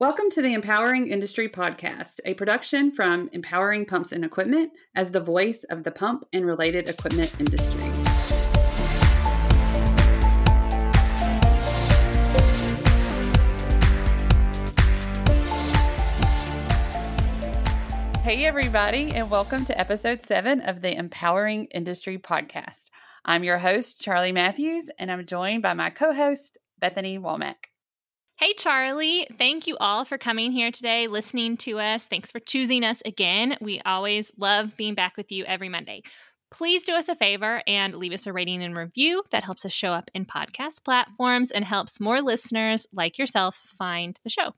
Welcome to the Empowering Industry Podcast, a production from Empowering Pumps and Equipment as the voice of the pump and related equipment industry. Hey, everybody, and welcome to episode seven of the Empowering Industry Podcast. I'm your host, Charlie Matthews, and I'm joined by my co host, Bethany Womack. Hey, Charlie. Thank you all for coming here today, listening to us. Thanks for choosing us again. We always love being back with you every Monday. Please do us a favor and leave us a rating and review. That helps us show up in podcast platforms and helps more listeners like yourself find the show.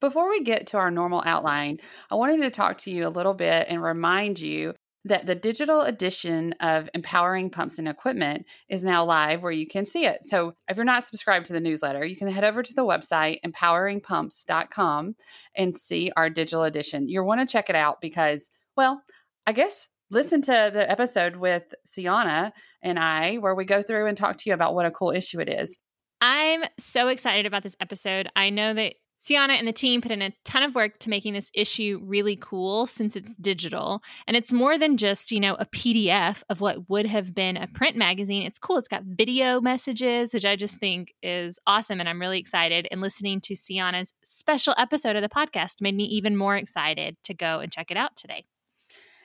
Before we get to our normal outline, I wanted to talk to you a little bit and remind you that the digital edition of Empowering Pumps and Equipment is now live where you can see it. So if you're not subscribed to the newsletter, you can head over to the website empoweringpumps.com and see our digital edition. You'll want to check it out because, well, I guess listen to the episode with Sienna and I where we go through and talk to you about what a cool issue it is. I'm so excited about this episode. I know that Sienna and the team put in a ton of work to making this issue really cool since it's digital. And it's more than just, you know, a PDF of what would have been a print magazine. It's cool. It's got video messages, which I just think is awesome. And I'm really excited. And listening to Sienna's special episode of the podcast made me even more excited to go and check it out today.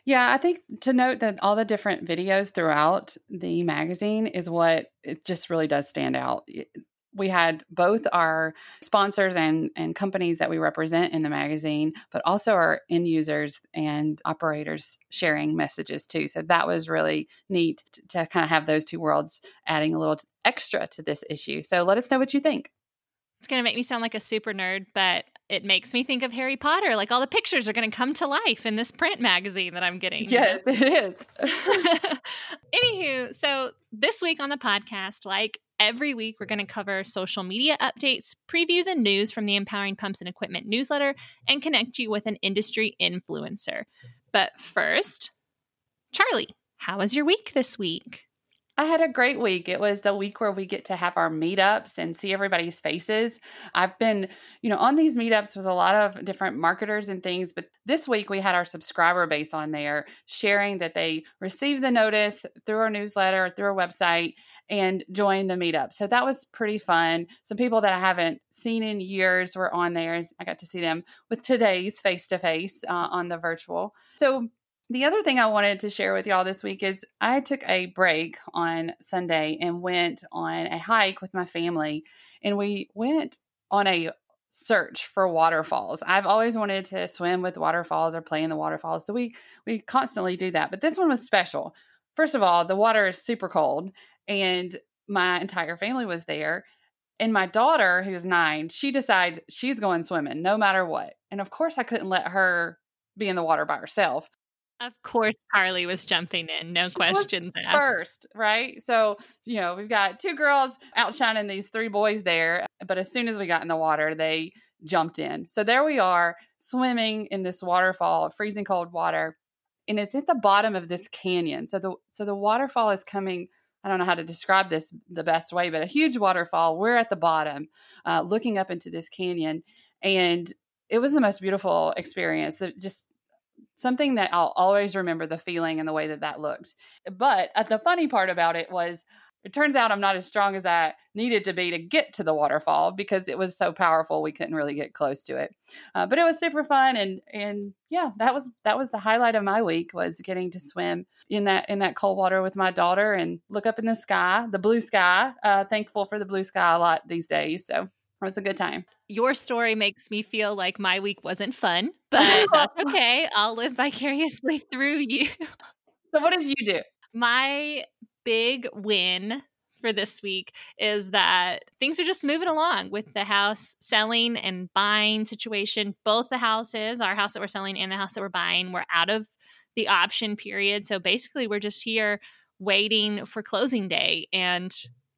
Yeah, I think to note that all the different videos throughout the magazine is what it just really does stand out we had both our sponsors and, and companies that we represent in the magazine, but also our end users and operators sharing messages too. So that was really neat to, to kind of have those two worlds adding a little extra to this issue. So let us know what you think. It's going to make me sound like a super nerd, but it makes me think of Harry Potter. Like all the pictures are going to come to life in this print magazine that I'm getting. Yes, it is. Anywho, so this week on the podcast, like Every week, we're going to cover social media updates, preview the news from the Empowering Pumps and Equipment newsletter, and connect you with an industry influencer. But first, Charlie, how was your week this week? I had a great week. It was a week where we get to have our meetups and see everybody's faces. I've been, you know, on these meetups with a lot of different marketers and things, but this week we had our subscriber base on there sharing that they received the notice through our newsletter, through our website, and join the meetup. So that was pretty fun. Some people that I haven't seen in years were on there. I got to see them with today's face to face on the virtual. So the other thing I wanted to share with y'all this week is I took a break on Sunday and went on a hike with my family, and we went on a search for waterfalls. I've always wanted to swim with waterfalls or play in the waterfalls, so we we constantly do that. But this one was special. First of all, the water is super cold, and my entire family was there. And my daughter, who's nine, she decides she's going swimming no matter what. And of course, I couldn't let her be in the water by herself. Of course, Carly was jumping in, no she questions asked. First, right? So, you know, we've got two girls outshining these three boys there. But as soon as we got in the water, they jumped in. So there we are swimming in this waterfall, freezing cold water. And it's at the bottom of this canyon. So the so the waterfall is coming I don't know how to describe this the best way, but a huge waterfall. We're at the bottom, uh, looking up into this canyon, and it was the most beautiful experience. That just something that I'll always remember the feeling and the way that that looked. But uh, the funny part about it was it turns out I'm not as strong as I needed to be to get to the waterfall because it was so powerful we couldn't really get close to it. Uh, but it was super fun and and yeah, that was that was the highlight of my week was getting to swim in that in that cold water with my daughter and look up in the sky, the blue sky. Uh, thankful for the blue sky a lot these days. So it was a good time. Your story makes me feel like my week wasn't fun, but that's okay. I'll live vicariously through you. So, what did you do? My big win for this week is that things are just moving along with the house selling and buying situation. Both the houses, our house that we're selling and the house that we're buying, we're out of the option period. So basically, we're just here waiting for closing day. And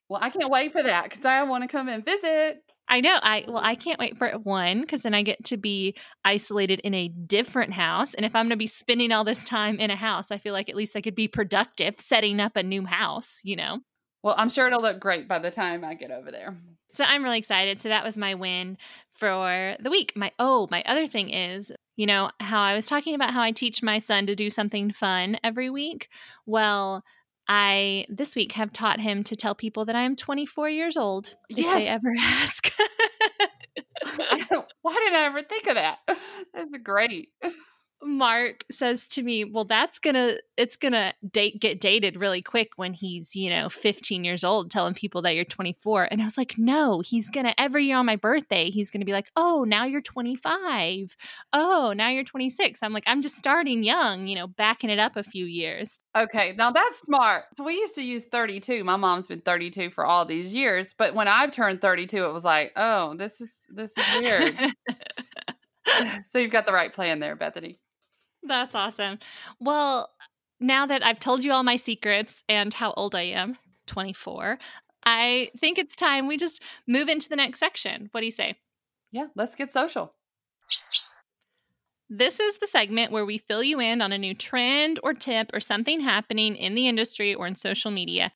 well, I can't wait for that because I want to come and visit. I know. I well, I can't wait for one because then I get to be isolated in a different house. And if I'm going to be spending all this time in a house, I feel like at least I could be productive setting up a new house. You know. Well, I'm sure it'll look great by the time I get over there. So I'm really excited. So that was my win for the week. My oh, my other thing is, you know, how I was talking about how I teach my son to do something fun every week. Well, I this week have taught him to tell people that I am 24 years old if Yes. they ever ask. Why did I ever think of that? That's great. Mark says to me, "Well, that's gonna it's gonna date get dated really quick when he's you know 15 years old, telling people that you're 24." And I was like, "No, he's gonna every year on my birthday, he's gonna be like, oh, now you're 25, oh, now you're 26." I'm like, I'm just starting young, you know, backing it up a few years. Okay, now that's smart. So we used to use 32. My mom's been 32 for all these years, but when I've turned 32, it was like, oh, this is this is weird. so you've got the right plan there, Bethany. That's awesome. Well, now that I've told you all my secrets and how old I am, 24, I think it's time we just move into the next section. What do you say? Yeah, let's get social. This is the segment where we fill you in on a new trend or tip or something happening in the industry or in social media.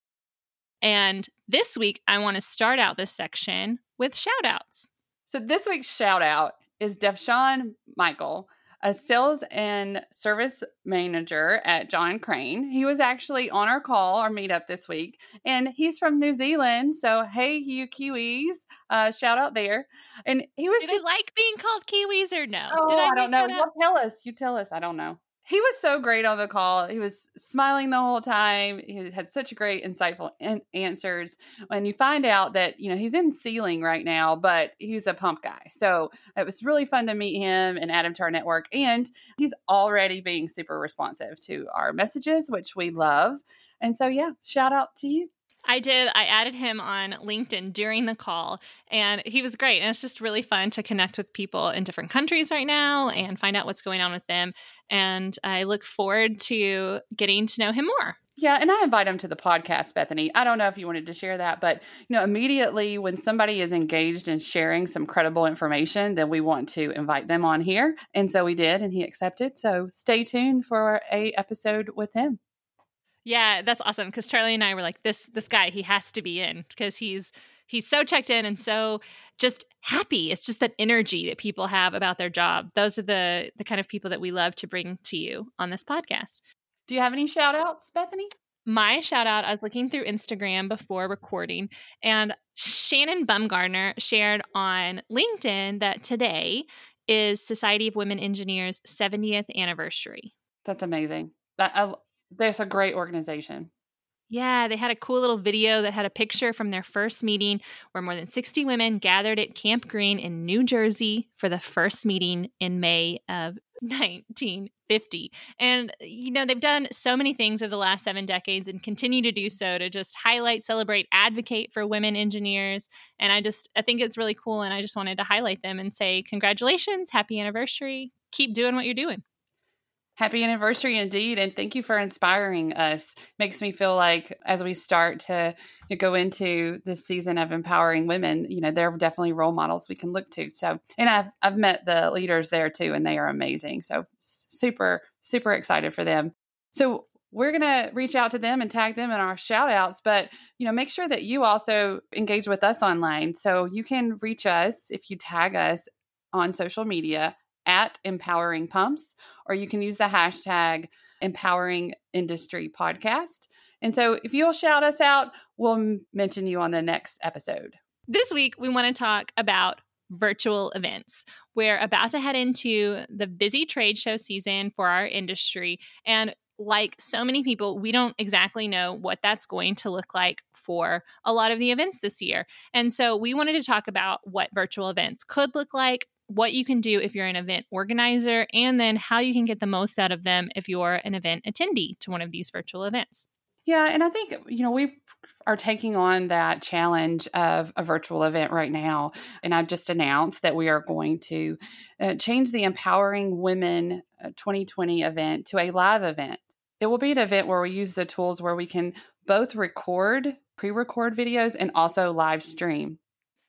And this week, I want to start out this section with shout outs. So this week's shout out is Devshawn Michael, a sales and service manager at John Crane. He was actually on our call, our meetup this week, and he's from New Zealand. So hey, you Kiwis, uh, shout out there. And he was Do just like being called Kiwis or no? Oh, Did I, make don't know. You tell us. You tell us. I don't know. He was so great on the call. He was smiling the whole time. He had such great, insightful an- answers. When you find out that you know he's in Sealing right now, but he's a pump guy, so it was really fun to meet him and add him to our network. And he's already being super responsive to our messages, which we love. And so, yeah, shout out to you. I did. I added him on LinkedIn during the call, and he was great. And it's just really fun to connect with people in different countries right now and find out what's going on with them. And I look forward to getting to know him more. Yeah, and I invite him to the podcast, Bethany. I don't know if you wanted to share that, but you know, immediately when somebody is engaged in sharing some credible information, then we want to invite them on here. And so we did, and he accepted. So stay tuned for a episode with him. Yeah, that's awesome. Because Charlie and I were like, this this guy, he has to be in because he's he's so checked in and so just happy. It's just that energy that people have about their job. Those are the the kind of people that we love to bring to you on this podcast. Do you have any shout outs, Bethany? my shout out, I was looking through Instagram before recording, and Shannon Bumgardner shared on LinkedIn that today is Society of Women Engineers 70th anniversary. That's amazing. That I, that's a great organization. Yeah, they had a cool little video that had a picture from their first meeting where more than 60 women gathered at Camp Green in New Jersey for the first meeting in May of 1950. And, you know, they've done so many things over the last seven decades and continue to do so to just highlight, celebrate, advocate for women engineers. And I just, I think it's really cool. And I just wanted to highlight them and say, congratulations, happy anniversary. Keep doing what you're doing. Happy anniversary indeed. And thank you for inspiring us. Makes me feel like as we start to go into this season of empowering women, you know, they're definitely role models we can look to. So, and I've, I've met the leaders there too, and they are amazing. So, super, super excited for them. So, we're going to reach out to them and tag them in our shout outs but you know make sure that you also engage with us online so you can reach us if you tag us on social media at empowering pumps or you can use the hashtag empowering industry podcast and so if you'll shout us out we'll mention you on the next episode This week, we want to talk about virtual events. We're about to head into the busy trade show season for our industry. And like so many people, we don't exactly know what that's going to look like for a lot of the events this year. And so we wanted to talk about what virtual events could look like, what you can do if you're an event organizer, and then how you can get the most out of them if you're an event attendee to one of these virtual events. Yeah, and I think you know we are taking on that challenge of a virtual event right now, and I've just announced that we are going to uh, change the Empowering Women uh, 2020 event to a live event. It will be an event where we use the tools where we can both record, pre-record videos, and also live stream.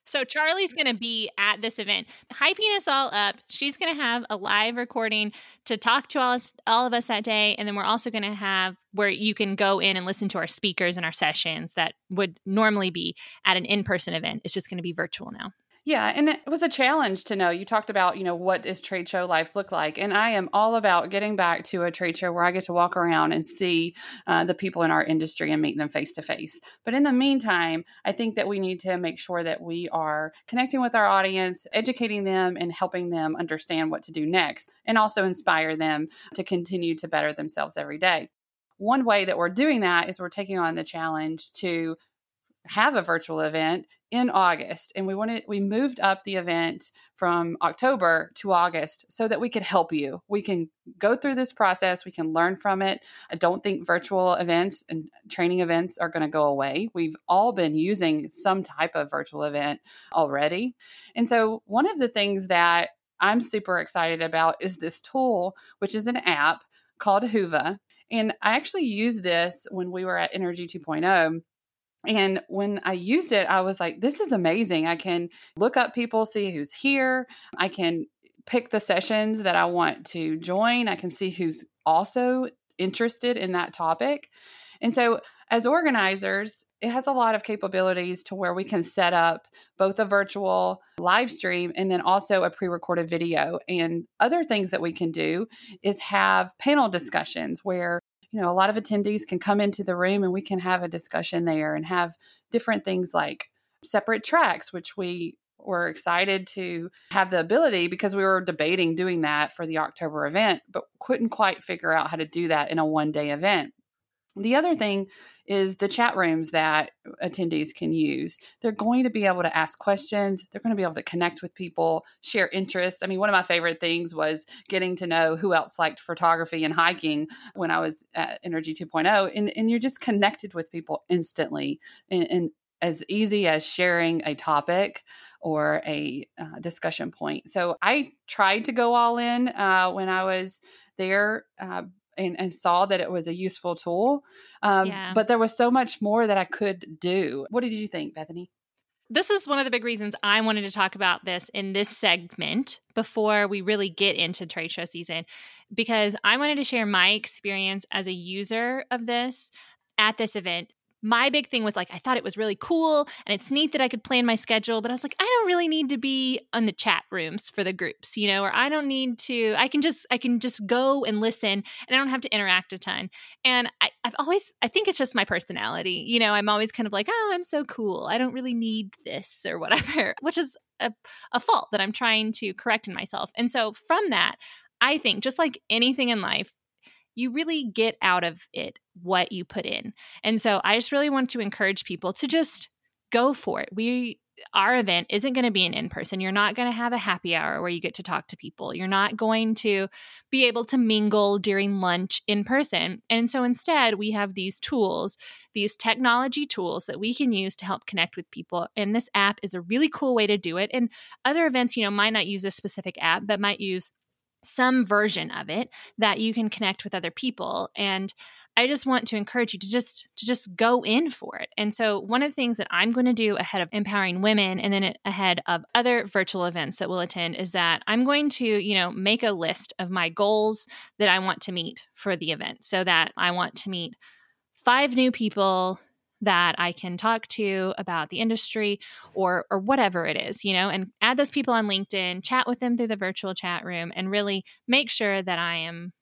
So Charlie's mm-hmm. going to be at this event, hyping us all up. She's going to have a live recording to talk to all, us, all of us that day, and then we're also going to have where you can go in and listen to our speakers and our sessions that would normally be at an in-person event. It's just going to be virtual now. Yeah, and it was a challenge to know. You talked about, you know, what does trade show life look like? And I am all about getting back to a trade show where I get to walk around and see uh, the people in our industry and meet them face to face. But in the meantime, I think that we need to make sure that we are connecting with our audience, educating them, and helping them understand what to do next, and also inspire them to continue to better themselves every day. One way that we're doing that is we're taking on the challenge to have a virtual event in August and we wanted we moved up the event from October to August so that we could help you. We can go through this process, we can learn from it. I don't think virtual events and training events are going to go away. We've all been using some type of virtual event already. And so one of the things that I'm super excited about is this tool which is an app called Whova. And I actually used this when we were at Energy 2.0 and when I used it, I was like, this is amazing. I can look up people, see who's here. I can pick the sessions that I want to join. I can see who's also interested in that topic. And so, as organizers, it has a lot of capabilities to where we can set up both a virtual live stream and then also a pre recorded video. And other things that we can do is have panel discussions where you know, a lot of attendees can come into the room and we can have a discussion there and have different things like separate tracks, which we were excited to have the ability because we were debating doing that for the October event, but couldn't quite figure out how to do that in a one day event. The other thing is the chat rooms that attendees can use. They're going to be able to ask questions, they're going to be able to connect with people, share interests. I mean, one of my favorite things was getting to know who else liked photography and hiking when I was at Energy 2.0. And, and you're just connected with people instantly and, and as easy as sharing a topic or a uh, discussion point. So I tried to go all in uh, when I was there. Uh, and, and saw that it was a useful tool. Um, yeah. But there was so much more that I could do. What did you think, Bethany? This is one of the big reasons I wanted to talk about this in this segment before we really get into trade show season, because I wanted to share my experience as a user of this at this event my big thing was like I thought it was really cool and it's neat that I could plan my schedule, but I was like I don't really need to be on the chat rooms for the groups, you know, or I don't need to I can just I can just go and listen and I don't have to interact a ton. And I, I've always I think it's just my personality. You know, I'm always kind of like, oh, I'm so cool. I don't really need this or whatever, which is a, a fault that I'm trying to correct in myself. And so from that, I think just like anything in life, you really get out of it what you put in. And so I just really want to encourage people to just go for it. We our event isn't going to be an in person. You're not going to have a happy hour where you get to talk to people. You're not going to be able to mingle during lunch in person. And so instead, we have these tools, these technology tools that we can use to help connect with people. And this app is a really cool way to do it. And other events, you know, might not use a specific app, but might use some version of it that you can connect with other people and i just want to encourage you to just to just go in for it. And so one of the things that i'm going to do ahead of empowering women and then ahead of other virtual events that we'll attend is that i'm going to you know make a list of my goals that i want to meet for the event so that i want to meet five new people that I can talk to about the industry or or whatever it is, you know, and add those people on LinkedIn, chat with them through the virtual chat room and really make sure that I am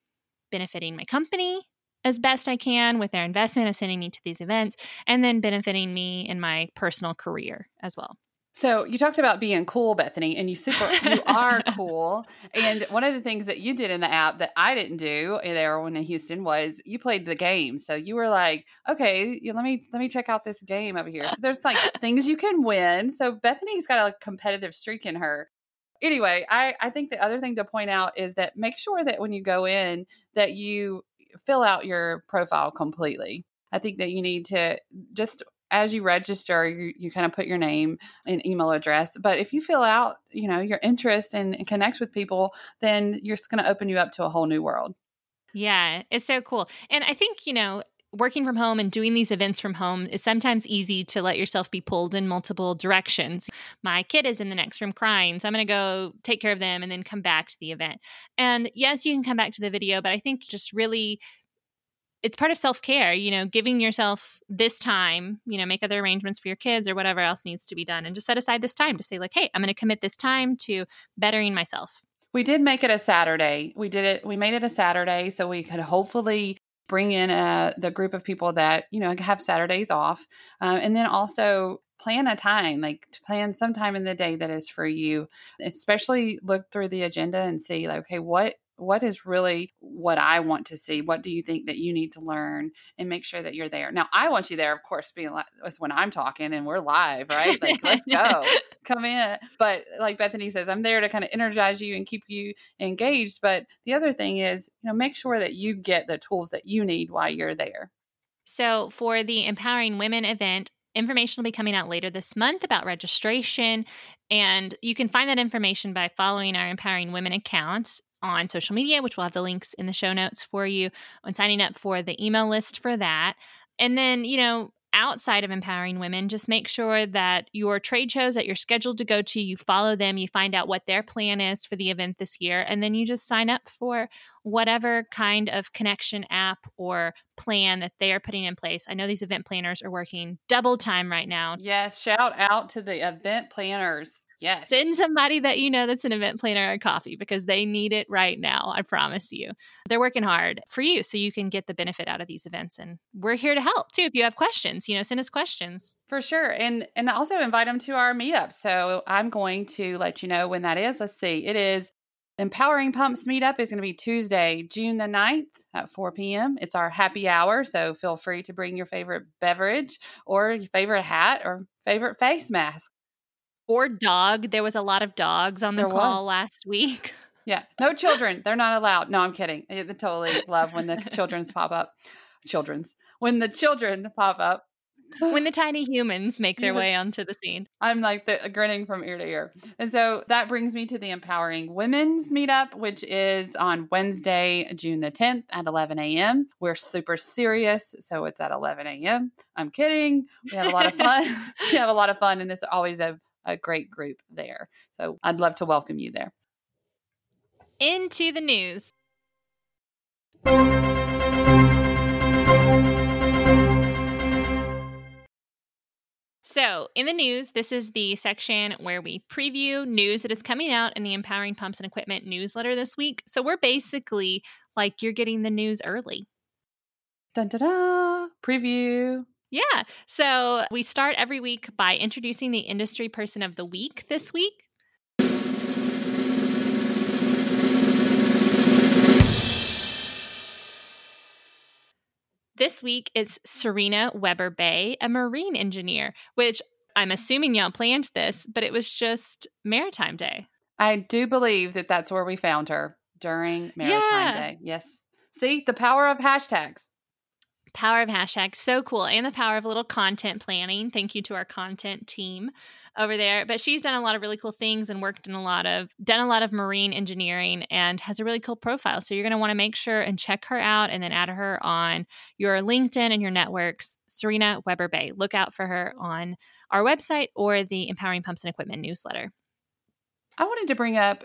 benefiting my company as best I can with their investment of sending me to these events and then benefiting me in my personal career as well. So you talked about being cool, Bethany, and you super you are cool. And one of the things that you did in the app that I didn't do eh, there when in Houston was you played the game. So you were like, okay, you, let me let me check out this game over here. So there's like things you can win. So Bethany's got a competitive streak in her. Anyway, I I think the other thing to point out is that make sure that when you go in that you fill out your profile completely. I think that you need to just as you register, you, you kind of put your name and email address. But if you fill out, you know, your interest and, and connect with people, then you're going to open you up to a whole new world. Yeah, it's so cool. And I think, you know, working from home and doing these events from home is sometimes easy to let yourself be pulled in multiple directions. My kid is in the next room crying, so I'm going to go take care of them and then come back to the event. And yes, you can come back to the video, but I think just really it's part of self-care you know giving yourself this time you know make other arrangements for your kids or whatever else needs to be done and just set aside this time to say like hey i'm going to commit this time to bettering myself. We did make it a saturday. We did it we made it a saturday so we could hopefully bring in a, uh, the group of people that you know have saturdays off uh, and then also plan a time like to plan some time in the day that is for you especially look through the agenda and see like okay what what is really what I want to see? What do you think that you need to learn and make sure that you're there? Now, I want you there, of course, being like when I'm talking and we're live, right? Like, let's go, come in. But like Bethany says, I'm there to kind of energize you and keep you engaged. But the other thing is, you know, make sure that you get the tools that you need while you're there. So, for the Empowering Women event, information will be coming out later this month about registration. And you can find that information by following our Empowering Women accounts on social media, which we'll have the links in the show notes for you, on signing up for the email list for that. And then, you know, outside of empowering women, just make sure that your trade shows that you're scheduled to go to, you follow them, you find out what their plan is for the event this year, and then you just sign up for whatever kind of connection app or plan that they are putting in place. I know these event planners are working double time right now. Yes, shout out to the event planners. Yes. Send somebody that you know that's an event planner a coffee because they need it right now. I promise you. They're working hard for you so you can get the benefit out of these events. And we're here to help too. If you have questions, you know, send us questions. For sure. And and also invite them to our meetup. So I'm going to let you know when that is. Let's see. It is Empowering Pumps meetup is going to be Tuesday, June the 9th at 4 p.m. It's our happy hour, so feel free to bring your favorite beverage or your favorite hat or favorite face mask or dog. There was a lot of dogs on the there call was. last week. Yeah, no children. They're not allowed. No, I'm kidding. I totally love when the children's pop up. Children's when the children pop up. when the tiny humans make their way onto the scene. I'm like the, grinning from ear to ear. And so that brings me to the Empowering Women's Meetup, which is on Wednesday, June the 10th at 11 a.m. We're super serious, so it's at 11 a.m. I'm kidding. We have a lot of fun. we have a lot of fun, and this is always a a great group there. So I'd love to welcome you there. Into the news. So, in the news, this is the section where we preview news that is coming out in the Empowering Pumps and Equipment newsletter this week. So, we're basically like you're getting the news early. Dun da da! Preview. Yeah. So we start every week by introducing the industry person of the week this week. This week it's Serena Weber Bay, a marine engineer, which I'm assuming y'all planned this, but it was just Maritime Day. I do believe that that's where we found her during Maritime yeah. Day. Yes. See, the power of hashtags. Power of hashtag, so cool. And the power of a little content planning. Thank you to our content team over there. But she's done a lot of really cool things and worked in a lot of done a lot of marine engineering and has a really cool profile. So you're gonna want to make sure and check her out and then add her on your LinkedIn and your networks. Serena Weber Bay. Look out for her on our website or the Empowering Pumps and Equipment newsletter. I wanted to bring up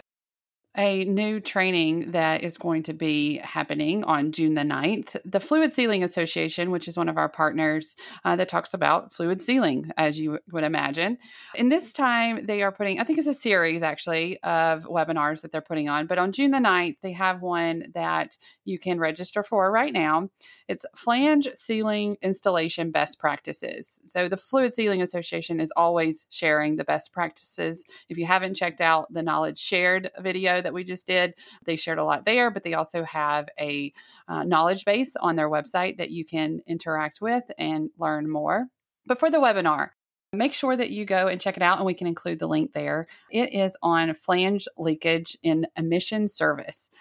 a new training that is going to be happening on June the 9th. The Fluid Sealing Association, which is one of our partners uh, that talks about fluid sealing, as you would imagine. And this time they are putting, I think it's a series actually of webinars that they're putting on, but on June the 9th, they have one that you can register for right now. It's flange sealing installation best practices. So the Fluid Sealing Association is always sharing the best practices. If you haven't checked out the knowledge shared video that we just did, they shared a lot there, but they also have a uh, knowledge base on their website that you can interact with and learn more. But for the webinar, make sure that you go and check it out and we can include the link there. It is on flange leakage in emission service.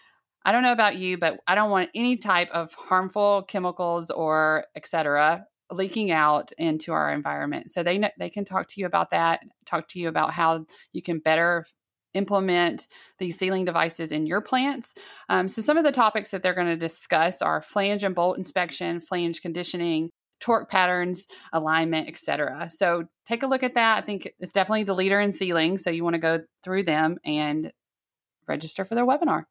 I don't know about you, but I don't want any type of harmful chemicals or etc. leaking out into our environment. So they know, they can talk to you about that, talk to you about how you can better implement these sealing devices in your plants. Um, so some of the topics that they're going to discuss are flange and bolt inspection, flange conditioning, torque patterns, alignment, etc. So take a look at that. I think it's definitely the leader in sealing. So you want to go through them and register for their webinar.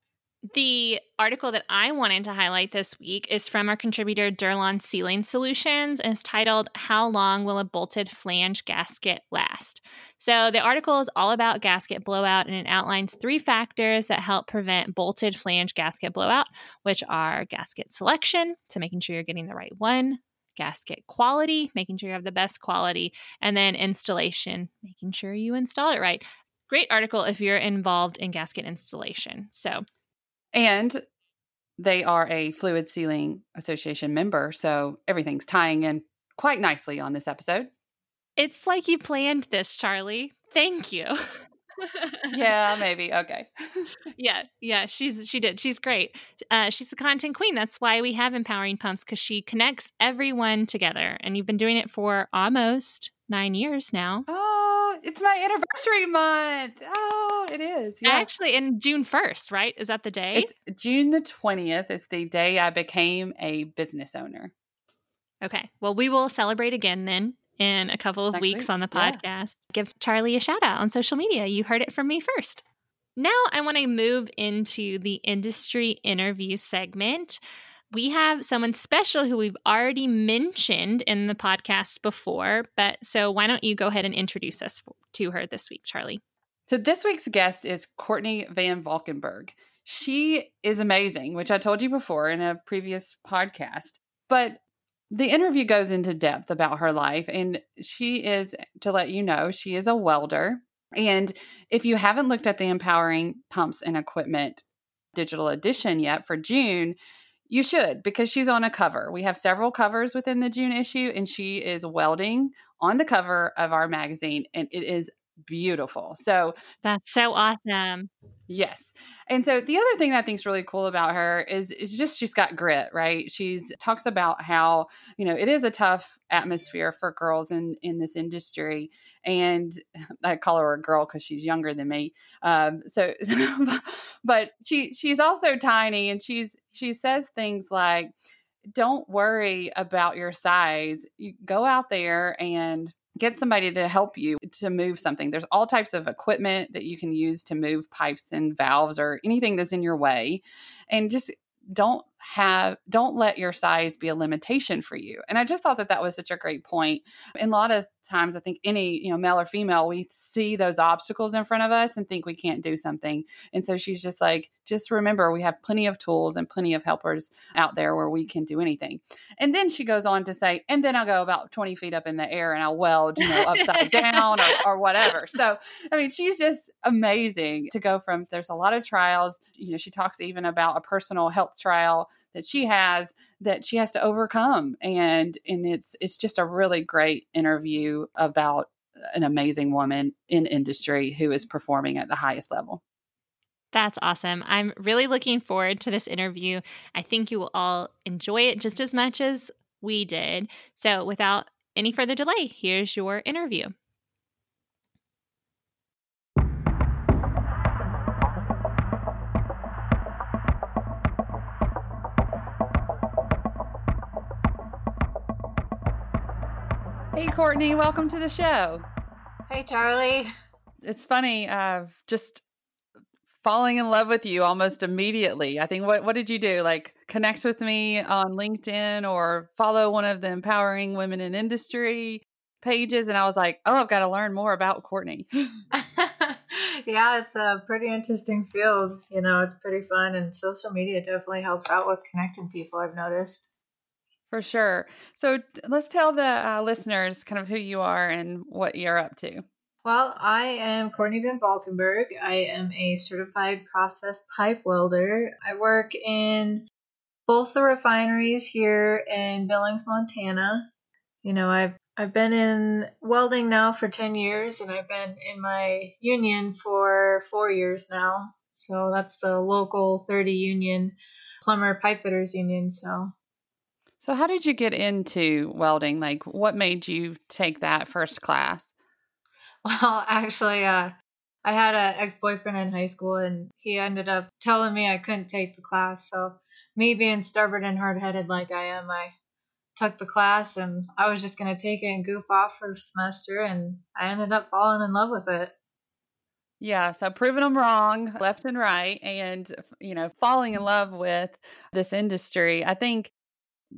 The article that I wanted to highlight this week is from our contributor Durlon Sealing Solutions and is titled How Long Will a Bolted Flange Gasket Last? So, the article is all about gasket blowout and it outlines three factors that help prevent bolted flange gasket blowout, which are gasket selection, so making sure you're getting the right one, gasket quality, making sure you have the best quality, and then installation, making sure you install it right. Great article if you're involved in gasket installation. So, and they are a Fluid Sealing Association member, so everything's tying in quite nicely on this episode. It's like you planned this, Charlie. Thank you. yeah, maybe. Okay. yeah, yeah. She's she did. She's great. Uh, she's the content queen. That's why we have empowering pumps because she connects everyone together. And you've been doing it for almost nine years now. Oh, it's my anniversary month. Oh, it is. Yeah. Actually, in June first, right? Is that the day? It's June the twentieth. Is the day I became a business owner. Okay. Well, we will celebrate again then in a couple of Next weeks week. on the podcast. Yeah. Give Charlie a shout out on social media. You heard it from me first. Now I want to move into the industry interview segment. We have someone special who we've already mentioned in the podcast before, but so why don't you go ahead and introduce us to her this week, Charlie? So this week's guest is Courtney Van Valkenburg. She is amazing, which I told you before in a previous podcast. But the interview goes into depth about her life and she is to let you know she is a welder and if you haven't looked at the empowering pumps and equipment digital edition yet for june you should because she's on a cover we have several covers within the june issue and she is welding on the cover of our magazine and it is beautiful so that's so awesome Yes. And so the other thing that I think is really cool about her is is just she's got grit, right? She's talks about how, you know, it is a tough atmosphere for girls in in this industry. And I call her a girl because she's younger than me. Um, so but she she's also tiny and she's she says things like, Don't worry about your size. You go out there and get somebody to help you to move something. There's all types of equipment that you can use to move pipes and valves or anything that's in your way. And just don't have don't let your size be a limitation for you. And i just thought that that was such a great point. and a lot of times i think any you know male or female we see those obstacles in front of us and think we can't do something. And so she's just like just remember we have plenty of tools and plenty of helpers out there where we can do anything. And then she goes on to say and then i'll go about 20 feet up in the air and i'll weld you know upside down or, or whatever. So i mean she's just amazing to go from there's a lot of trials. You know she talks even about a personal health trial that she has that she has to overcome and and it's it's just a really great interview about an amazing woman in industry who is performing at the highest level that's awesome. I'm really looking forward to this interview. I think you will all enjoy it just as much as we did. So, without any further delay, here's your interview. Hey, Courtney, welcome to the show. Hey, Charlie. It's funny, uh, just falling in love with you almost immediately. I think what what did you do? Like connect with me on LinkedIn or follow one of the empowering women in industry pages and I was like, "Oh, I've got to learn more about Courtney." yeah, it's a pretty interesting field. You know, it's pretty fun and social media definitely helps out with connecting people, I've noticed. For sure. So let's tell the uh, listeners kind of who you are and what you're up to. Well, I am Courtney Van Valkenburg. I am a certified process pipe welder. I work in both the refineries here in Billings, Montana. You know, I've I've been in welding now for 10 years and I've been in my union for 4 years now. So that's the local 30 union plumber pipe fitters union, so so, how did you get into welding? Like, what made you take that first class? Well, actually, uh, I had an ex boyfriend in high school, and he ended up telling me I couldn't take the class. So, me being stubborn and hard headed like I am, I took the class and I was just going to take it and goof off for a semester, and I ended up falling in love with it. Yeah, so proving them wrong left and right and you know, falling in love with this industry. I think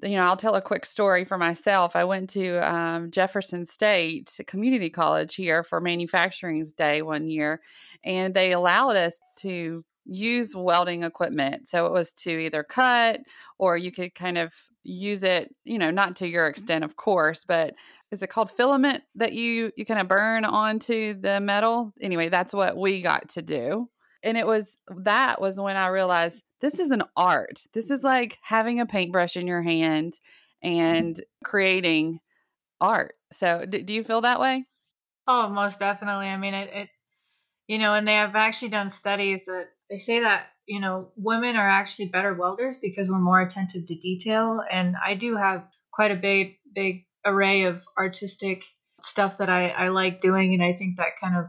you know, I'll tell a quick story for myself. I went to um, Jefferson State Community College here for Manufacturing's Day one year, and they allowed us to use welding equipment. So it was to either cut or you could kind of use it, you know, not to your extent, of course, but is it called filament that you you kind of burn onto the metal? Anyway, that's what we got to do. And it was that was when I realized this is an art. This is like having a paintbrush in your hand mm-hmm. and creating art. So, do, do you feel that way? Oh, most definitely. I mean, it, it, you know, and they have actually done studies that they say that, you know, women are actually better welders because we're more attentive to detail. And I do have quite a big, big array of artistic stuff that I, I like doing. And I think that kind of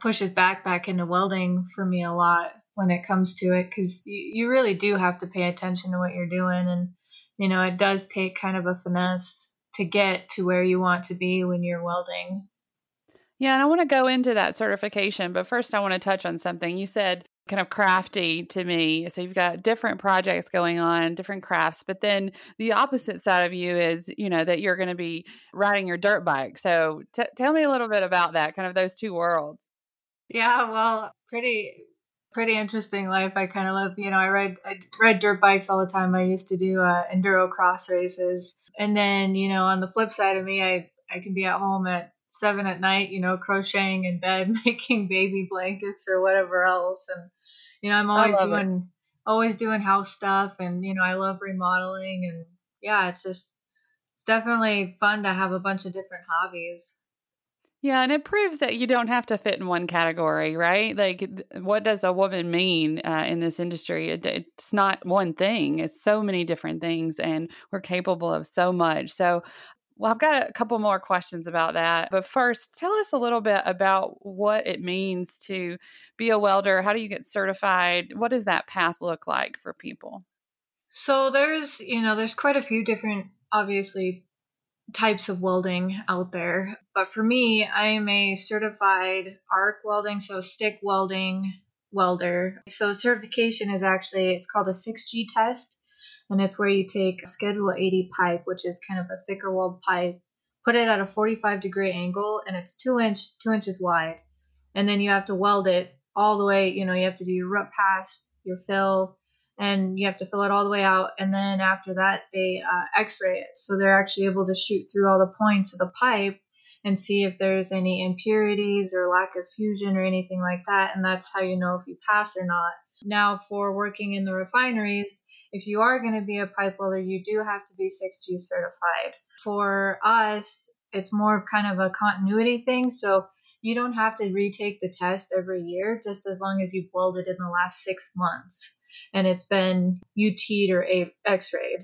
pushes back back into welding for me a lot when it comes to it because you, you really do have to pay attention to what you're doing and you know it does take kind of a finesse to get to where you want to be when you're welding. Yeah and i want to go into that certification but first i want to touch on something. You said kind of crafty to me so you've got different projects going on different crafts but then the opposite side of you is you know that you're going to be riding your dirt bike. So t- tell me a little bit about that kind of those two worlds. Yeah well pretty pretty interesting life. I kind of love, you know, I ride I ride dirt bikes all the time. I used to do uh, enduro cross races, and then you know, on the flip side of me, I I can be at home at seven at night, you know, crocheting in bed, making baby blankets or whatever else, and you know, I'm always doing it. always doing house stuff, and you know, I love remodeling, and yeah, it's just it's definitely fun to have a bunch of different hobbies. Yeah, and it proves that you don't have to fit in one category, right? Like, what does a woman mean uh, in this industry? It, it's not one thing, it's so many different things, and we're capable of so much. So, well, I've got a couple more questions about that. But first, tell us a little bit about what it means to be a welder. How do you get certified? What does that path look like for people? So, there's, you know, there's quite a few different, obviously, types of welding out there. But for me, I am a certified arc welding, so stick welding welder. So certification is actually it's called a 6G test and it's where you take schedule 80 pipe, which is kind of a thicker walled pipe, put it at a 45 degree angle and it's 2 inch 2 inches wide. And then you have to weld it all the way, you know, you have to do your root pass, your fill, and you have to fill it all the way out. And then after that, they uh, x-ray it. So they're actually able to shoot through all the points of the pipe and see if there's any impurities or lack of fusion or anything like that. And that's how you know if you pass or not. Now, for working in the refineries, if you are going to be a pipe welder, you do have to be 6G certified. For us, it's more kind of a continuity thing. So you don't have to retake the test every year, just as long as you've welded in the last six months and it's been UT'd or X-rayed.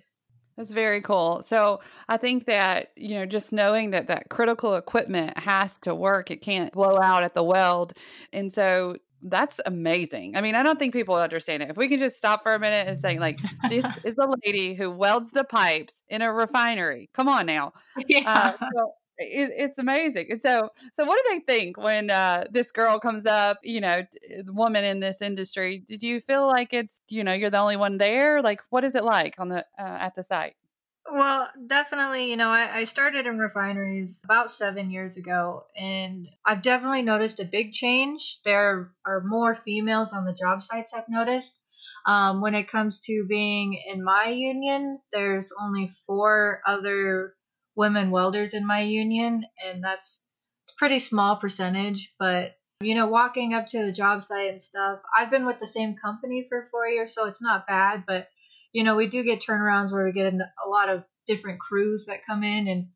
That's very cool. So I think that, you know, just knowing that that critical equipment has to work, it can't blow out at the weld. And so that's amazing. I mean, I don't think people understand it. If we can just stop for a minute and say, like, this is the lady who welds the pipes in a refinery. Come on now. Yeah. Uh, so it, it's amazing. And so, so what do they think when uh, this girl comes up? You know, the woman in this industry. Do you feel like it's you know you're the only one there? Like, what is it like on the uh, at the site? Well, definitely. You know, I, I started in refineries about seven years ago, and I've definitely noticed a big change. There are more females on the job sites. I've noticed. Um, when it comes to being in my union, there's only four other women welders in my union, and that's it's pretty small percentage, but you know, walking up to the job site and stuff. I've been with the same company for four years, so it's not bad. But you know, we do get turnarounds where we get a lot of different crews that come in, and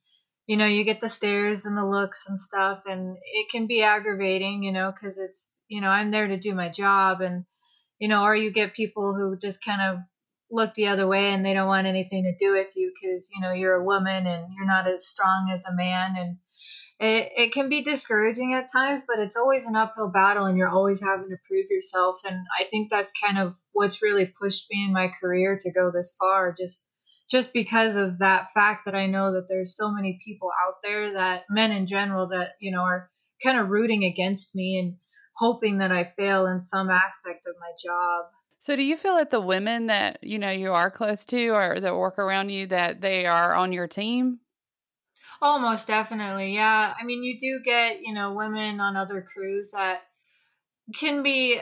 you know, you get the stares and the looks and stuff, and it can be aggravating, you know, because it's you know, I'm there to do my job, and you know, or you get people who just kind of look the other way and they don't want anything to do with you because you know you're a woman and you're not as strong as a man and it, it can be discouraging at times but it's always an uphill battle and you're always having to prove yourself and i think that's kind of what's really pushed me in my career to go this far just just because of that fact that i know that there's so many people out there that men in general that you know are kind of rooting against me and hoping that I fail in some aspect of my job. So do you feel that the women that, you know, you are close to or that work around you that they are on your team? Oh, Almost definitely. Yeah. I mean, you do get, you know, women on other crews that can be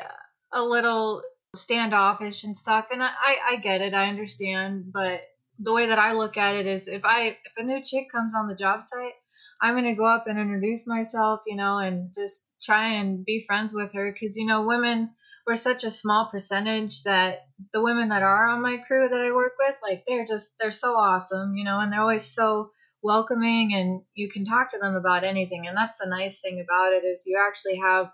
a little standoffish and stuff. And I, I get it. I understand. But the way that I look at it is if I, if a new chick comes on the job site, I'm going to go up and introduce myself, you know, and just try and be friends with her. Cause, you know, women, we're such a small percentage that the women that are on my crew that I work with, like, they're just, they're so awesome, you know, and they're always so, welcoming and you can talk to them about anything. And that's the nice thing about it is you actually have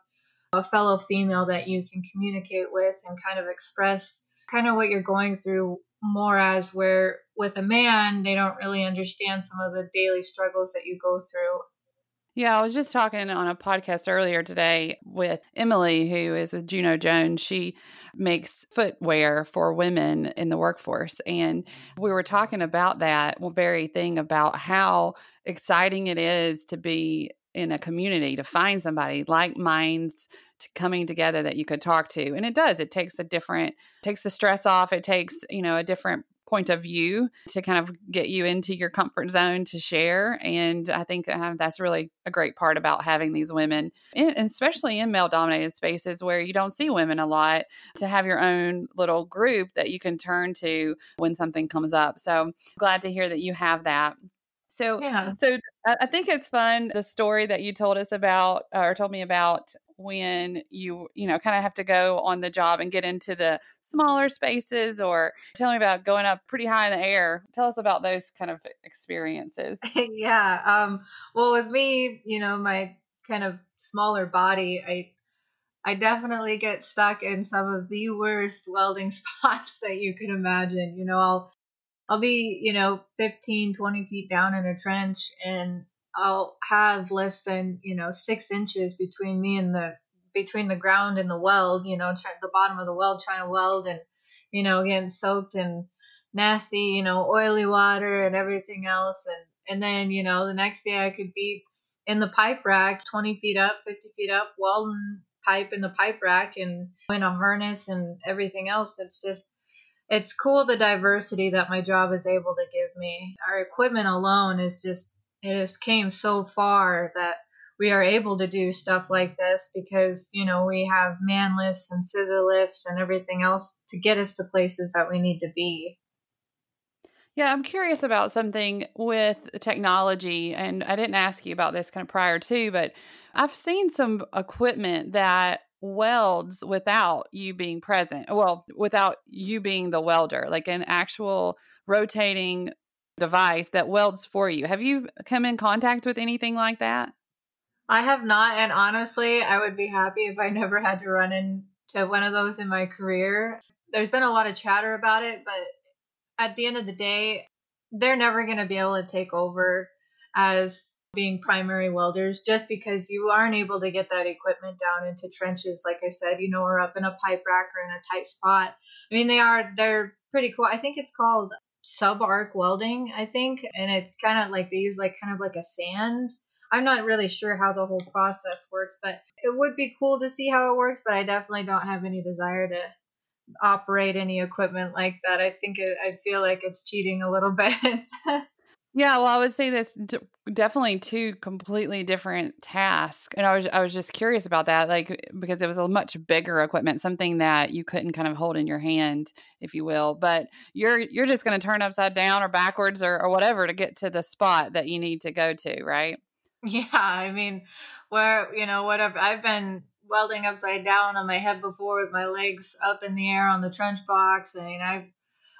a fellow female that you can communicate with and kind of express kind of what you're going through more as where with a man they don't really understand some of the daily struggles that you go through yeah, I was just talking on a podcast earlier today with Emily, who is with Juno Jones. She makes footwear for women in the workforce. And we were talking about that very thing about how exciting it is to be in a community to find somebody like minds coming together that you could talk to and it does it takes a different takes the stress off it takes you know a different point of view to kind of get you into your comfort zone to share. And I think uh, that's really a great part about having these women, in, especially in male dominated spaces where you don't see women a lot, to have your own little group that you can turn to when something comes up. So glad to hear that you have that. So, yeah. so I think it's fun the story that you told us about or told me about when you you know kind of have to go on the job and get into the smaller spaces or tell me about going up pretty high in the air. Tell us about those kind of experiences. Yeah um well with me you know my kind of smaller body i i definitely get stuck in some of the worst welding spots that you can imagine. You know i'll i'll be you know 15 20 feet down in a trench and I'll have less than you know six inches between me and the between the ground and the weld. You know, try, the bottom of the weld trying to weld and you know getting soaked in nasty you know oily water and everything else and and then you know the next day I could be in the pipe rack 20 feet up 50 feet up welding pipe in the pipe rack and in a harness and everything else it's just it's cool the diversity that my job is able to give me our equipment alone is just it has came so far that we are able to do stuff like this because you know we have man lifts and scissor lifts and everything else to get us to places that we need to be. Yeah i'm curious about something with technology and i didn't ask you about this kind of prior to but i've seen some equipment that welds without you being present well without you being the welder like an actual rotating device that welds for you. Have you come in contact with anything like that? I have not. And honestly, I would be happy if I never had to run into one of those in my career. There's been a lot of chatter about it, but at the end of the day, they're never going to be able to take over as being primary welders just because you aren't able to get that equipment down into trenches like i said you know or up in a pipe rack or in a tight spot i mean they are they're pretty cool i think it's called sub arc welding, I think, and it's kind of like they use like kind of like a sand. I'm not really sure how the whole process works, but it would be cool to see how it works. But I definitely don't have any desire to operate any equipment like that. I think it, I feel like it's cheating a little bit. Yeah, well, I would say this definitely two completely different tasks, and I was I was just curious about that, like because it was a much bigger equipment, something that you couldn't kind of hold in your hand, if you will. But you're you're just going to turn upside down or backwards or, or whatever to get to the spot that you need to go to, right? Yeah, I mean, where you know whatever I've been welding upside down on my head before with my legs up in the air on the trench box. I mean, I've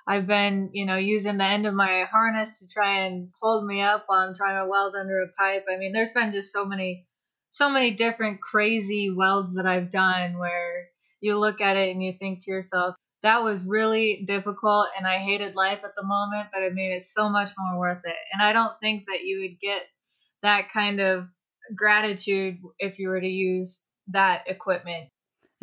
I've been, you know, using the end of my harness to try and hold me up while I'm trying to weld under a pipe. I mean, there's been just so many, so many different crazy welds that I've done where you look at it and you think to yourself, that was really difficult and I hated life at the moment, but it made it so much more worth it. And I don't think that you would get that kind of gratitude if you were to use that equipment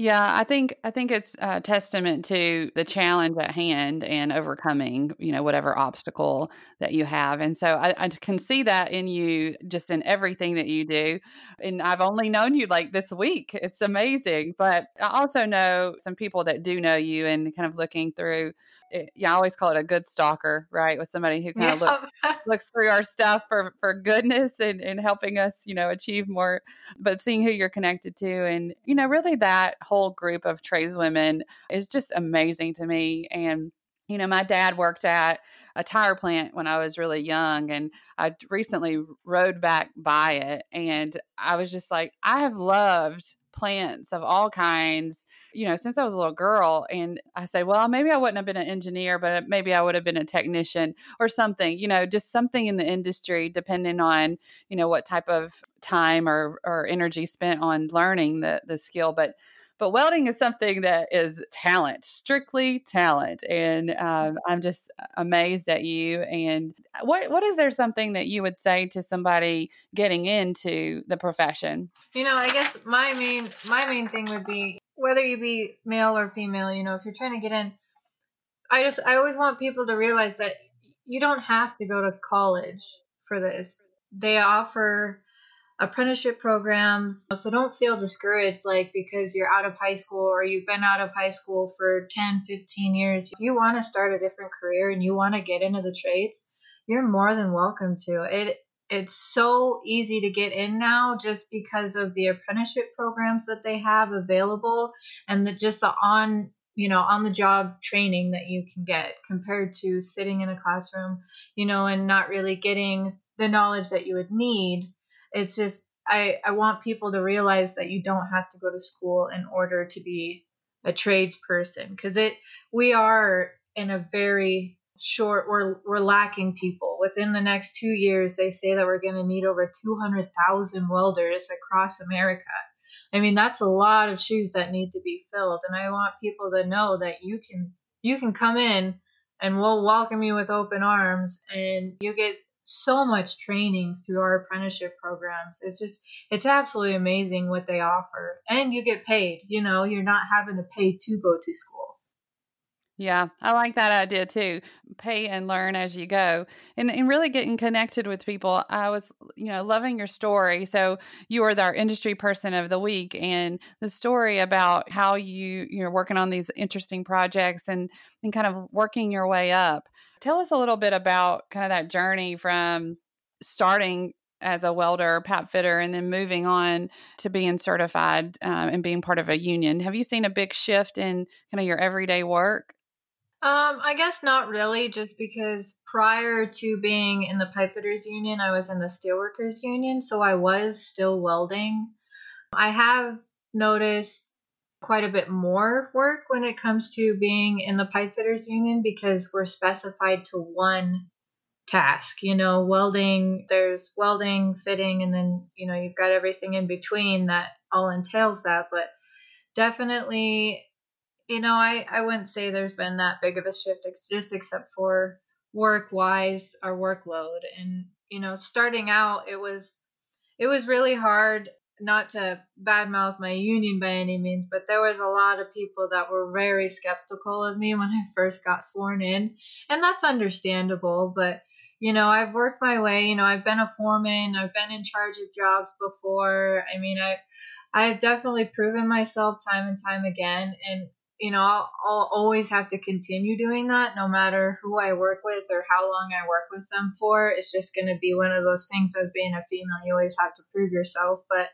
Yeah, I think I think it's a testament to the challenge at hand and overcoming, you know, whatever obstacle that you have. And so I, I can see that in you just in everything that you do. And I've only known you like this week. It's amazing. But I also know some people that do know you and kind of looking through it, yeah, I always call it a good stalker, right? With somebody who kind of yeah. looks looks through our stuff for for goodness and and helping us, you know, achieve more. But seeing who you're connected to, and you know, really that whole group of tradeswomen is just amazing to me. And you know, my dad worked at a tire plant when I was really young, and I recently rode back by it, and I was just like, I have loved plants of all kinds, you know, since I was a little girl. And I say, well, maybe I wouldn't have been an engineer, but maybe I would have been a technician or something, you know, just something in the industry, depending on, you know, what type of time or, or energy spent on learning the, the skill. But but welding is something that is talent, strictly talent, and um, I'm just amazed at you. And what what is there something that you would say to somebody getting into the profession? You know, I guess my main my main thing would be whether you be male or female. You know, if you're trying to get in, I just I always want people to realize that you don't have to go to college for this. They offer apprenticeship programs. So don't feel discouraged like because you're out of high school or you've been out of high school for 10, 15 years. You want to start a different career and you want to get into the trades, you're more than welcome to. It it's so easy to get in now just because of the apprenticeship programs that they have available and the just the on you know on the job training that you can get compared to sitting in a classroom you know and not really getting the knowledge that you would need it's just I, I want people to realize that you don't have to go to school in order to be a tradesperson because it we are in a very short we're we're lacking people. Within the next two years they say that we're going to need over 200000 welders across america. I mean that's a lot of shoes that need to be filled and i want people to know that you can you can come in and we'll welcome you with open arms and you get so much training through our apprenticeship programs. It's just, it's absolutely amazing what they offer. And you get paid, you know, you're not having to pay to go to school. Yeah, I like that idea too. Pay and learn as you go. And, and really getting connected with people. I was, you know, loving your story. So you were our industry person of the week and the story about how you you're working on these interesting projects and and kind of working your way up. Tell us a little bit about kind of that journey from starting as a welder, pipe fitter, and then moving on to being certified um, and being part of a union. Have you seen a big shift in kind of your everyday work? Um, I guess not really, just because prior to being in the pipe fitters union, I was in the steelworkers union, so I was still welding. I have noticed quite a bit more work when it comes to being in the pipe fitters union because we're specified to one task. You know, welding, there's welding, fitting, and then, you know, you've got everything in between that all entails that. But definitely you know, I, I wouldn't say there's been that big of a shift, just except for work wise, our workload. And, you know, starting out, it was, it was really hard not to badmouth my union by any means, but there was a lot of people that were very skeptical of me when I first got sworn in. And that's understandable, but you know, I've worked my way, you know, I've been a foreman, I've been in charge of jobs before. I mean, I I've definitely proven myself time and time again and you know, I'll, I'll, always have to continue doing that no matter who I work with or how long I work with them for. It's just going to be one of those things as being a female, you always have to prove yourself. But,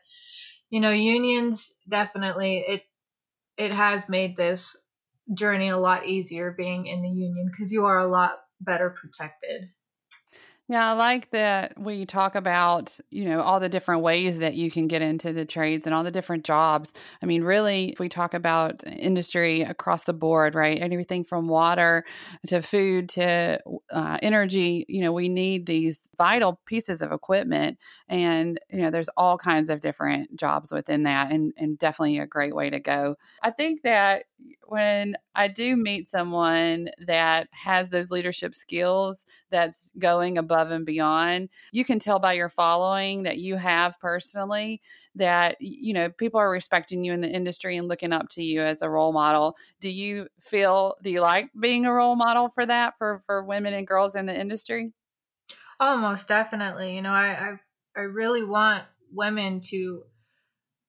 you know, unions definitely, it, it has made this journey a lot easier being in the union because you are a lot better protected. Yeah, I like that we talk about, you know, all the different ways that you can get into the trades and all the different jobs. I mean, really, if we talk about industry across the board, right? Everything from water to food to uh, energy, you know, we need these vital pieces of equipment. And, you know, there's all kinds of different jobs within that and, and definitely a great way to go. I think that when I do meet someone that has those leadership skills that's going above and beyond. You can tell by your following that you have personally that you know people are respecting you in the industry and looking up to you as a role model. Do you feel do you like being a role model for that for for women and girls in the industry? Oh, most definitely. You know, I I, I really want women to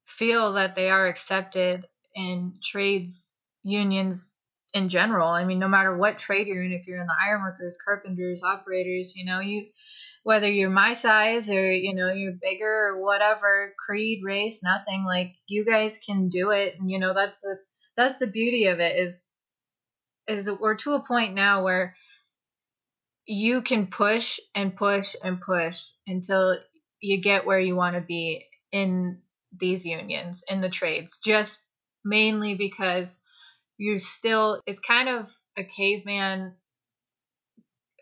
feel that they are accepted in trades unions in general. I mean, no matter what trade you're in, if you're in the ironworkers, carpenters, operators, you know, you whether you're my size or you know you're bigger or whatever creed race nothing like you guys can do it and you know that's the that's the beauty of it is is we're to a point now where you can push and push and push until you get where you want to be in these unions in the trades just mainly because you're still it's kind of a caveman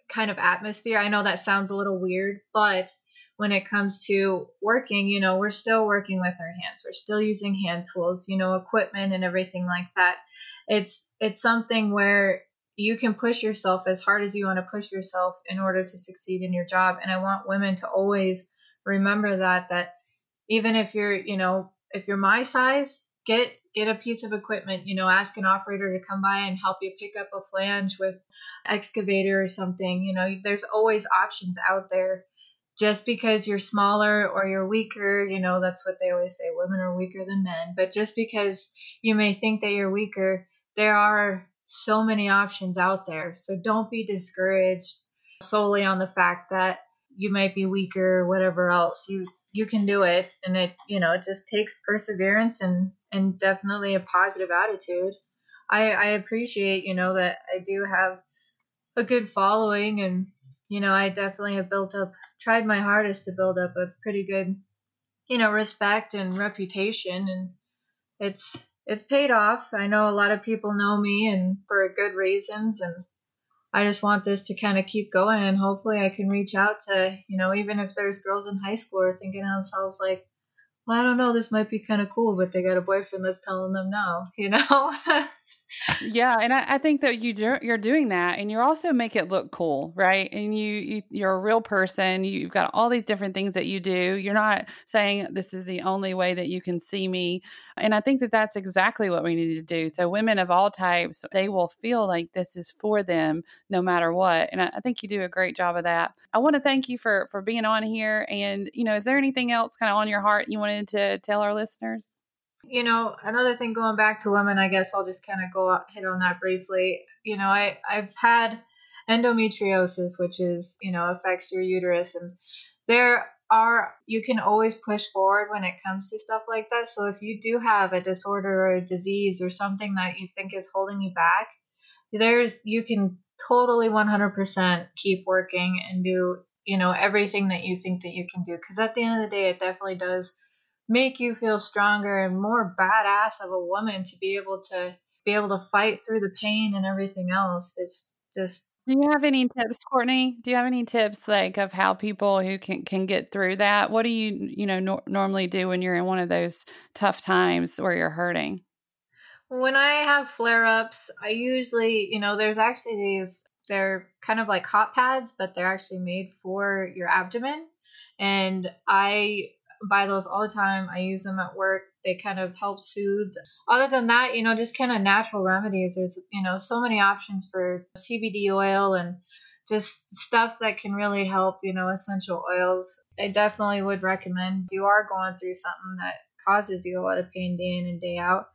kind of atmosphere. I know that sounds a little weird, but when it comes to working, you know, we're still working with our hands. We're still using hand tools, you know, equipment and everything like that. It's it's something where you can push yourself as hard as you want to push yourself in order to succeed in your job. And I want women to always remember that that even if you're, you know, if you're my size, get get a piece of equipment you know ask an operator to come by and help you pick up a flange with excavator or something you know there's always options out there. Just because you're smaller or you're weaker you know that's what they always say women are weaker than men. But just because you may think that you're weaker there are so many options out there. So don't be discouraged solely on the fact that you might be weaker or whatever else. You you can do it. And it you know it just takes perseverance and and definitely a positive attitude. I i appreciate you know that i do have a good following and you know i definitely have built up tried my hardest to build up a pretty good you know respect and reputation and it's it's paid off. I know a lot of people know me and for good reasons and I just want this to kind of keep going and hopefully I can reach out to, you know, even if there's girls in high school are thinking to themselves like, well, I don't know, this might be kind of cool, but they got a boyfriend that's telling them no, you know? yeah. And I, I, think that you do, you're doing that and you also make it look cool, right? And you, you, you're a real person. You've got all these different things that you do. You're not saying this is the only way that you can see me. And I think that that's exactly what we need to do. So women of all types, they will feel like this is for them no matter what. And I, I think you do a great job of that. I want to thank you for for being on here. And you know, is there anything else kind of on your heart you wanted to tell our listeners? You know, another thing going back to women, I guess I'll just kind of go hit on that briefly. You know, I I've had endometriosis, which is you know affects your uterus, and there are you can always push forward when it comes to stuff like that. So if you do have a disorder or a disease or something that you think is holding you back, there's you can totally 100% keep working and do, you know, everything that you think that you can do cuz at the end of the day it definitely does make you feel stronger and more badass of a woman to be able to be able to fight through the pain and everything else. It's just do you have any tips, Courtney? Do you have any tips like of how people who can can get through that? What do you you know no- normally do when you're in one of those tough times where you're hurting? When I have flare ups, I usually you know there's actually these they're kind of like hot pads, but they're actually made for your abdomen, and I buy those all the time. I use them at work. They kind of help soothe. Other than that, you know, just kind of natural remedies. There's, you know, so many options for CBD oil and just stuff that can really help, you know, essential oils. I definitely would recommend if you are going through something that causes you a lot of pain day in and day out.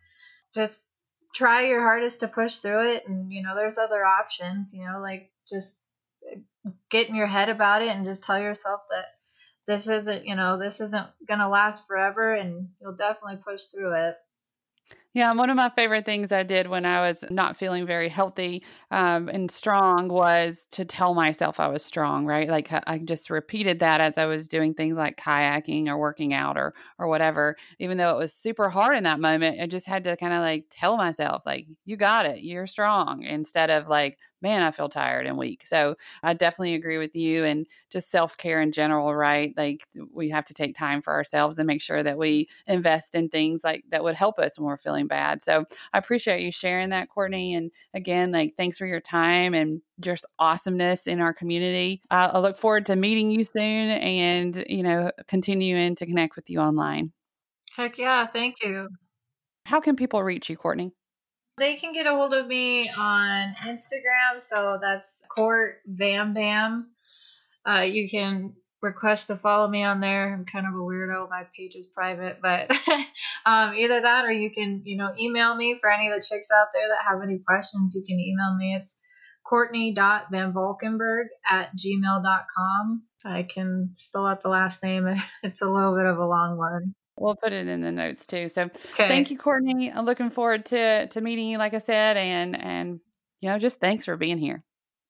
Just try your hardest to push through it and you know there's other options you know like just get in your head about it and just tell yourself that this isn't, you know, this isn't to last forever and you'll definitely push through it. Yeah, one of my favorite things I did when I was not feeling very healthy um, and strong was to tell myself I was strong. Right, like I just repeated that as I was doing things like kayaking or working out or or whatever. Even though it was super hard in that moment, I just had to kind of like tell myself, like, "You got it. You're strong," instead of like, man, I feel tired and weak. So I definitely agree with you and just self care in general, right? Like we have to take time for ourselves and make sure that we invest in things like that would help us when we're feeling bad. So I appreciate you sharing that, Courtney. And again, like thanks for your time and just awesomeness in our community. I, I look forward to meeting you soon and, you know, continuing to connect with you online. Heck yeah, thank you. How can people reach you, Courtney? They can get a hold of me on Instagram. So that's Court Vam Bam. Uh, you can request to follow me on there. I'm kind of a weirdo. My page is private, but um, either that or you can, you know, email me for any of the chicks out there that have any questions. You can email me. It's courtney.vanvalkenburg at gmail.com. I can spell out the last name. It's a little bit of a long one. We'll put it in the notes too. So okay. thank you, Courtney. I'm looking forward to to meeting you, like I said, and and you know, just thanks for being here.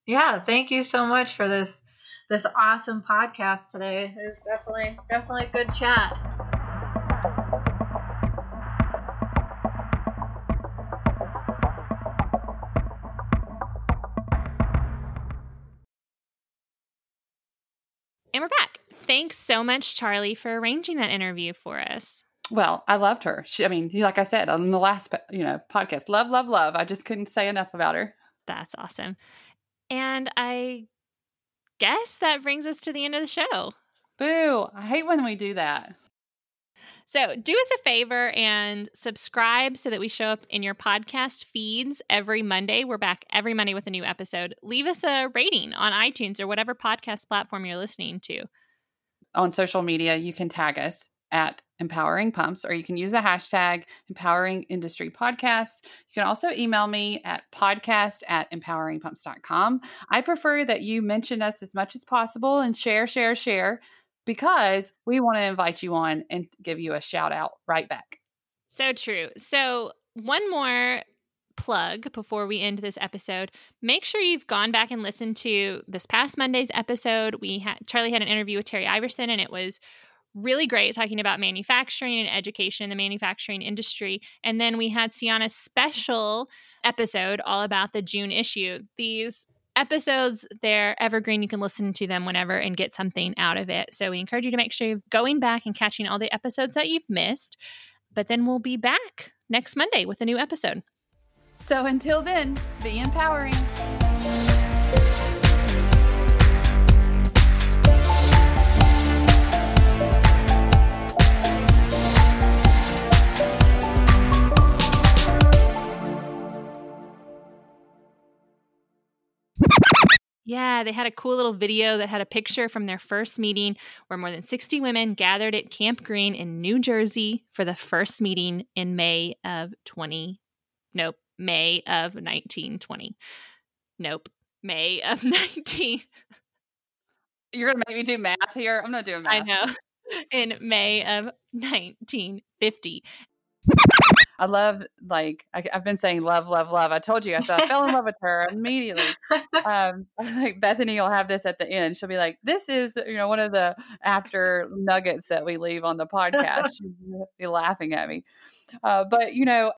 Yeah, thank you so much for this this awesome podcast today. It was definitely definitely a good chat. And we're back. Thanks so much, Charlie, for arranging that interview for us. Well, I loved her. She, I mean, like I said on the last, you know, podcast, love, love, love. I just couldn't say enough about her. That's awesome. And I guess that brings us to the end of the show. Boo. I hate when we do that. So, do us a favor and subscribe so that we show up in your podcast feeds every Monday. We're back every Monday with a new episode. Leave us a rating on iTunes or whatever podcast platform you're listening to. On social media, you can tag us at empowering pumps or you can use the hashtag empowering industry podcast. You can also email me at podcast at empoweringpumps.com i prefer that you mention us as much as possible and share share share because we want to invite you on and give you a shout out right back. So true. So one more plug before we end this episode make sure you've gone back and listened to this past monday's episode we had charlie had an interview with terry iverson and it was really great talking about manufacturing and education in the manufacturing industry. And then we had Sienna's special episode all about the June issue. These episodes, they're evergreen. You can listen to them whenever and get something out of it. So we encourage you to make sure you're going back and catching all the episodes that you've missed. But then we'll be back next Monday with a new episode. So until then, be empowering. Yeah, they had a cool little video that had a picture from their first meeting where more than 60 women gathered at Camp Green in New Jersey for the first meeting in May of 20. Nope, May of 1920. Nope, May of 19. You're going to make me do math here? I'm not doing math. I know. In May of 1950. I love like I, have been saying love, love, love. I told you I said I fell in love with her immediately. Um, like Bethany will have this at the end. She'll be like, "This is you know one of the after nuggets that we leave on the podcast." She'll be laughing at me, uh, but you know.